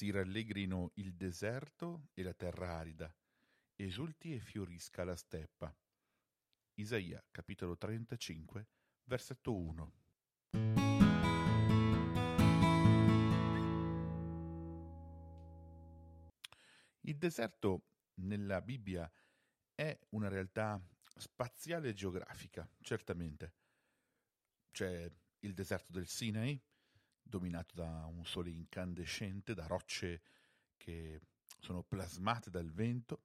si rallegrino il deserto e la terra arida, esulti e fiorisca la steppa. Isaia capitolo 35, versetto 1. Il deserto nella Bibbia è una realtà spaziale e geografica, certamente. C'è il deserto del Sinai, dominato da un sole incandescente, da rocce che sono plasmate dal vento.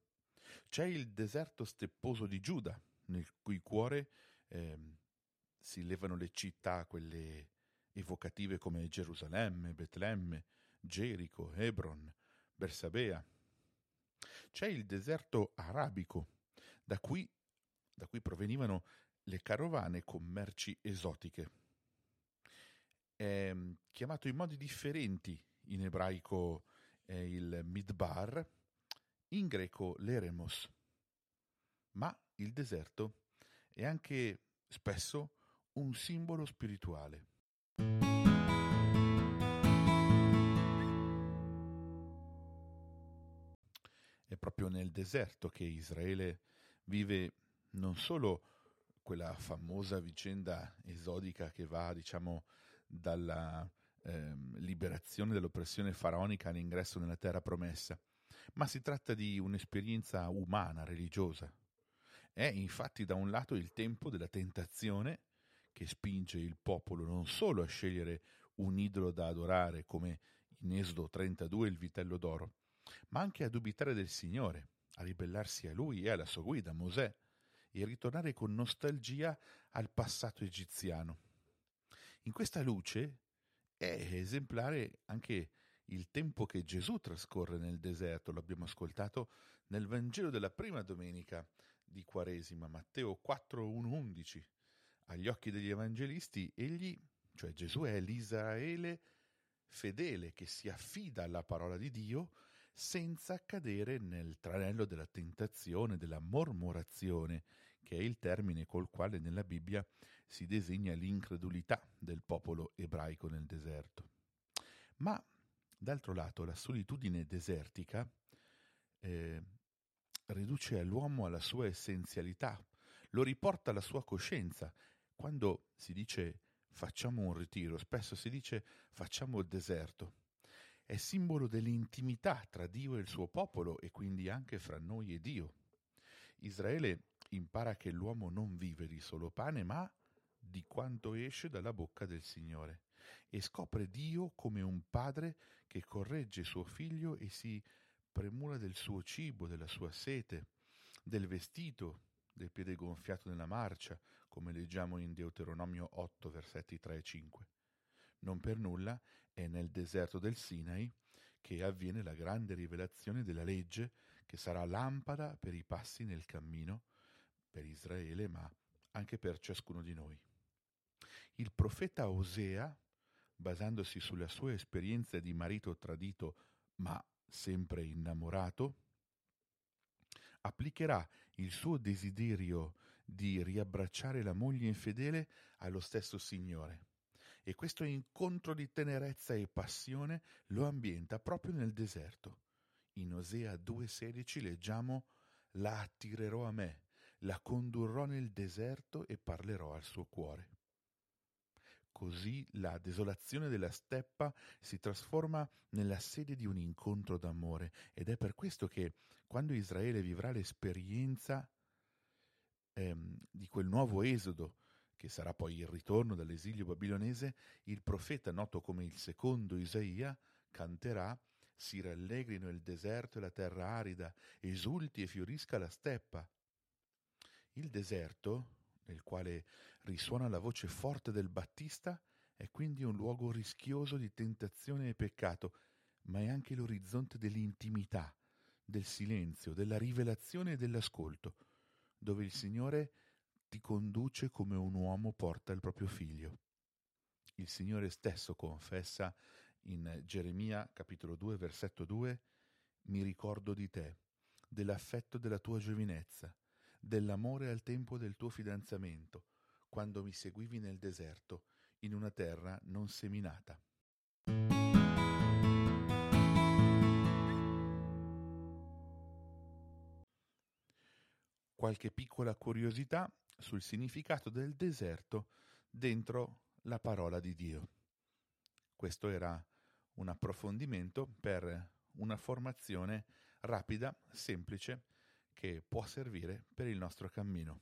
C'è il deserto stepposo di Giuda, nel cui cuore eh, si levano le città, quelle evocative come Gerusalemme, Betlemme, Gerico, Hebron, Bersabea. C'è il deserto arabico, da cui, da cui provenivano le carovane con merci esotiche. È mm, chiamato in modi differenti in ebraico è il midbar, in greco l'eremos. Ma il deserto è anche spesso un simbolo spirituale. È proprio nel deserto che Israele vive non solo quella famosa vicenda esodica che va, diciamo, dalla eh, liberazione dall'oppressione faraonica all'ingresso nella terra promessa, ma si tratta di un'esperienza umana, religiosa. È infatti da un lato il tempo della tentazione che spinge il popolo non solo a scegliere un idolo da adorare come in Esodo 32 il vitello d'oro, ma anche a dubitare del Signore, a ribellarsi a lui e alla sua guida, Mosè, e ritornare con nostalgia al passato egiziano. In questa luce è esemplare anche il tempo che Gesù trascorre nel deserto, lo abbiamo ascoltato nel Vangelo della prima domenica di Quaresima, Matteo 4, 1, 11. Agli occhi degli evangelisti, egli, cioè Gesù, è l'Israele fedele che si affida alla parola di Dio senza cadere nel tranello della tentazione, della mormorazione, che è il termine col quale nella Bibbia si designa l'incredulità del popolo ebraico nel deserto. Ma, d'altro lato, la solitudine desertica eh, riduce l'uomo alla sua essenzialità, lo riporta alla sua coscienza. Quando si dice facciamo un ritiro, spesso si dice facciamo il deserto è simbolo dell'intimità tra Dio e il suo popolo e quindi anche fra noi e Dio. Israele impara che l'uomo non vive di solo pane, ma di quanto esce dalla bocca del Signore e scopre Dio come un padre che corregge suo figlio e si premura del suo cibo, della sua sete, del vestito, del piede gonfiato nella marcia, come leggiamo in Deuteronomio 8, versetti 3 e 5. Non per nulla è nel deserto del Sinai che avviene la grande rivelazione della legge che sarà lampada per i passi nel cammino per Israele, ma anche per ciascuno di noi. Il profeta Osea, basandosi sulla sua esperienza di marito tradito ma sempre innamorato, applicherà il suo desiderio di riabbracciare la moglie infedele allo stesso Signore e questo incontro di tenerezza e passione lo ambienta proprio nel deserto. In Osea 2,16 leggiamo La attirerò a me, la condurrò nel deserto e parlerò al suo cuore. Così la desolazione della steppa si trasforma nella sede di un incontro d'amore ed è per questo che quando Israele vivrà l'esperienza ehm, di quel nuovo esodo che sarà poi il ritorno dall'esilio babilonese, il profeta noto come il secondo Isaia canterà si rallegrino il deserto e la terra arida, esulti e fiorisca la steppa. Il deserto, nel quale risuona la voce forte del Battista, è quindi un luogo rischioso di tentazione e peccato, ma è anche l'orizzonte dell'intimità, del silenzio, della rivelazione e dell'ascolto, dove il Signore ti conduce come un uomo porta il proprio figlio. Il Signore stesso confessa in Geremia capitolo 2 versetto 2 Mi ricordo di te, dell'affetto della tua giovinezza, dell'amore al tempo del tuo fidanzamento, quando mi seguivi nel deserto, in una terra non seminata. Qualche piccola curiosità sul significato del deserto dentro la parola di Dio. Questo era un approfondimento per una formazione rapida, semplice, che può servire per il nostro cammino.